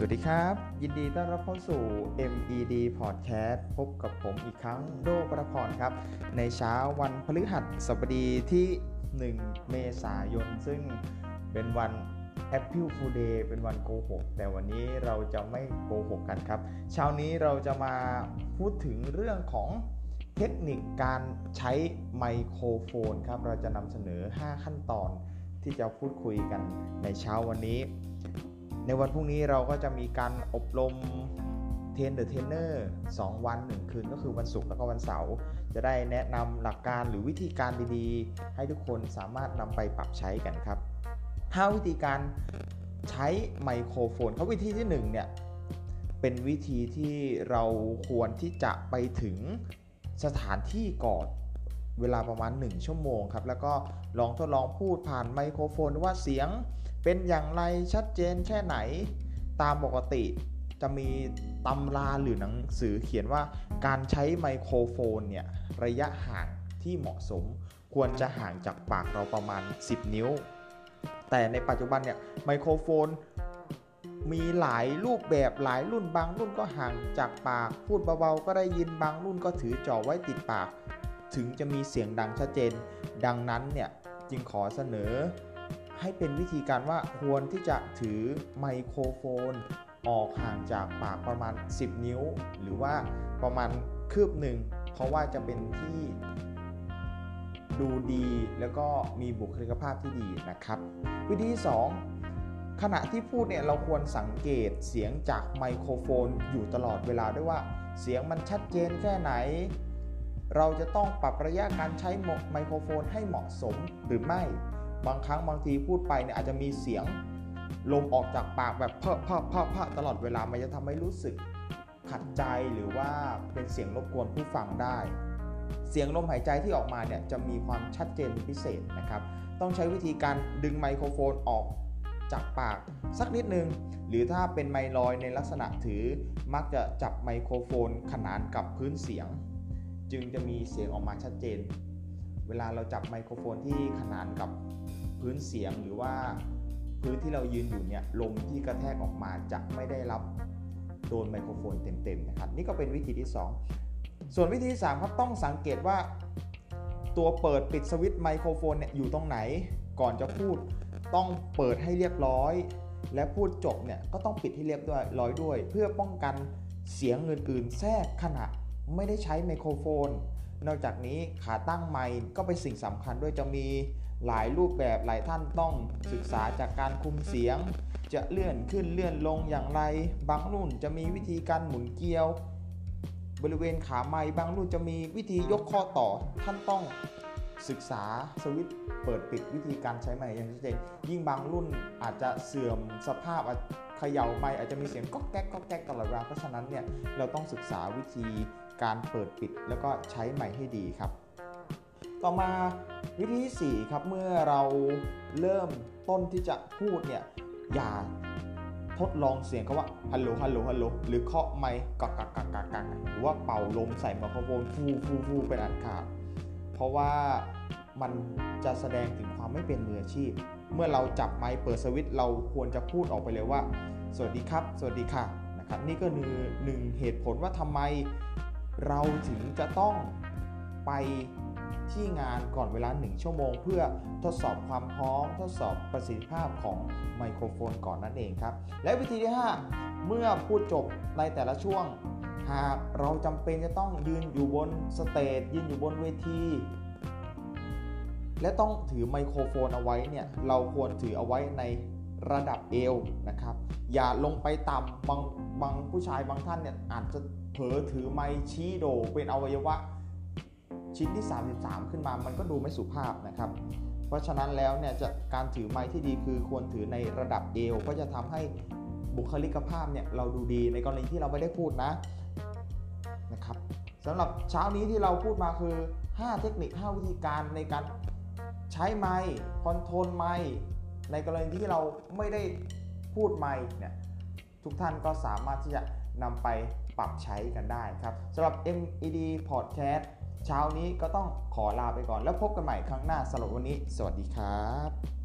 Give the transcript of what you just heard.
สวัสดีครับ ยินดีต้อนรับเข้าสู่ MED Podcast พบกับผมอีกครั้งโดประพรครับ ในเช้าวันพฤหัสบดีที่ 1 เมษายน ซึ่งเป็นวัน April Fool Day เป็นวันโกหกแต่วันนี้เราจะไม่โกหกกันครับ เช้านี้เราจะมาพูดถึงเรื่องของเทคนิคการใช้ไมโครโฟนครับ เราจะนำเสนอ 5 ขั้นตอนที่จะพูดคุยกันในเช้าวันนี้ ในวันพรุ่งนี้เราก็จะมีการอบรม train the trainer 2วัน1คืนก็คือวันศุกร์แล้วก็วันเสาร์จะได้แนะนำหลักการหรือวิธีการดีๆ ให้ทุกคนสามารถนำไปปรับใช้กันครับ5วิธีการใช้ไมโครโฟนเขาวิธีที่1เนี่ยเป็นวิธีที่เราควรที่จะไปถึงสถานที่ก่อนเวลาประมาณ 1 ชั่วโมงครับ แล้วก็ลองทดลองพูดผ่านไมโครโฟนว่าเสียง เป็นอย่างไรชัดเจนแค่ไหน ตามปกติจะมีตำราหรือหนังสือเขียนว่าการใช้ไมโครโฟนเนี่ยระยะห่างที่เหมาะสม ควรจะห่างจากปากเราประมาณ 10 นิ้ว แต่ในปัจจุบันเนี่ยไมโครโฟนมีหลายรูปแบบหลายรุ่นบางรุ่นก็ห่างจากปาก พูดเบาๆก็ได้ยินบางรุ่นก็ถือจ่อไว้ติดปาก ถึงจะมีเสียงดังชัดเจน ดังนั้นเนี่ยจึงขอเสนอ ให้เป็นวิธีการว่าควรที่จะถือไมโครโฟน ออกห่างจากปากประมาณ 10 นิ้ว หรือว่าประมาณคืบหนึ่ง เพราะว่าจะเป็นที่ดูดีแล้วก็มีบุคลิกภาพที่ดีนะครับ วิธีที่2ขณะที่พูดเนี่ยเราควรสังเกตเสียงจากไมโครโฟนอยู่ตลอดเวลาด้วยว่าเสียงมันชัดเจนแค่ไหน เราจะต้องปรับระยะการใช้ไมโครโฟนให้เหมาะสมหรือไม่ บางครั้งบางทีพูดไปเนี่ยอาจจะมีเสียงลมออกจากปากแบบเพาะเพาะเพาะเพาะตลอดเวลามันจะทำให้รู้สึกขัดใจหรือว่าเป็นเสียงรบกวนผู้ฟังได้ เสียงลมหายใจที่ออกมาเนี่ยจะมีความชัดเจนพิเศษนะครับ ต้องใช้วิธีการดึงไมโครโฟนออกจากปากสักนิดนึง หรือถ้าเป็นไมลอยในลักษณะถือ มักจะจับไมโครโฟนขนานกับพื้นเสียง จึงจะมีเสียงออกมาชัดเจน เวลาเราจับไมโครโฟนที่ขนานกับ พื้นเสียงหรือว่าพื้นที่เรายืนอยู่เนี่ยลมที่กระแทกออกมาจะไม่ได้รับโดนไมโครโฟนเต็มๆนะครับนี่ก็เป็นวิธีที่ 2 ส่วนวิธีที่3ครับต้องสังเกตว่า ตัวเปิดปิดสวิตช์ไมโครโฟนเนี่ยอยู่ตรงไหน ก่อนจะพูดต้องเปิดให้เรียบร้อย และพูดจบเนี่ยก็ต้องปิดให้เรียบร้อยด้วย เพื่อป้องกันเสียงอื่นๆ แทรกขณะไม่ได้ใช้ไมโครโฟน นอกจากนี้ขาตั้งไมค์ก็เป็นสิ่งสำคัญด้วยจะมี หลายรูปแบบหลายท่านต้องศึกษาจากการคุมเสียง จะเลื่อนขึ้นเลื่อนลงอย่างไร บางรุ่นจะมีวิธีการหมุนเกียว บริเวณขาไม้บางรุ่นจะมีวิธียกข้อต่อท่านต้องศึกษาสวิตเปิดปิดวิธีการใช้ไม้อย่างชัดเจนยิ่งบางรุ่นอาจจะเสื่อมสภาพเขย่าไม้อาจจะมีเสียงก๊อกแก๊กก๊อกแก๊กตลอดเวลาเพราะฉะนั้นเนี่ยเราต้องศึกษาวิธีการเปิดปิดแล้วก็ใช้ไม้ให้ดีครับ ต่อมาวิธีที่4ครับเมื่อเราเริ่มต้นที่จะพูดเนี่ยอย่าทดลองเสียงเขาว่าฮัลโหลฮัลโหลฮัลโหลหรือเคาะไมค์กักกักกักกักกักหรือว่าเป่าลมใส่ไมโครโฟนฟูฟูฟูเป็นอันขาดเพราะว่ามันจะแสดงถึงความไม่เป็นมืออาชีพ เมื่อเราจับไมค์เปิดสวิตช์เราควรจะพูดออกไปเลยว่า สวัสดีครับ สวัสดีค่ะนะครับนี่ก็หนึ่งเหตุผลว่าทำไมเราถึงจะต้องไป ที่งานก่อนเวลา 1 ชั่วโมง เพื่อทดสอบความพร้อม ทดสอบประสิทธิภาพของไมโครโฟนก่อนนั่นเองครับ และวิธีที่ 5 เมื่อพูดจบในแต่ละช่วง หากเราจำเป็นจะต้องยืนอยู่บน stage ยืนอยู่บนเวทีและต้องถือไมโครโฟนเอาไว้เนี่ยเราควรถือเอาไว้ในระดับเอวนะครับ อย่าลงไปต่ำบางบางผู้ชายบางท่านเนี่ยอาจจะเผลอถือไมค์ชี้โด่เป็นอวัยวะ ชิ้นที่ 33 ขึ้นมามันก็ดูไม่สุภาพนะครับ เพราะฉะนั้นแล้วเนี่ยจะการถือไมค์ที่ดีคือควรถือในระดับเอวก็จะทำให้บุคลิกภาพเนี่ยเราดูดีในกรณีที่เราไม่ได้พูดนะนะครับสำหรับเช้านี้ที่เราพูดมาคือ 5 เทคนิค 5 วิธีการในการใช้ไม้คอนโทรลไม้ในกรณีที่เราไม่ได้พูดไม้เนี่ยทุกท่านก็สามารถที่จะนำไปปรับใช้กันได้ครับสำหรับ MED Podcast เช้านี้ก็ต้องขอลาไปก่อน แล้วพบกันใหม่ครั้งหน้าสำหรับวันนี้ สวัสดีครับ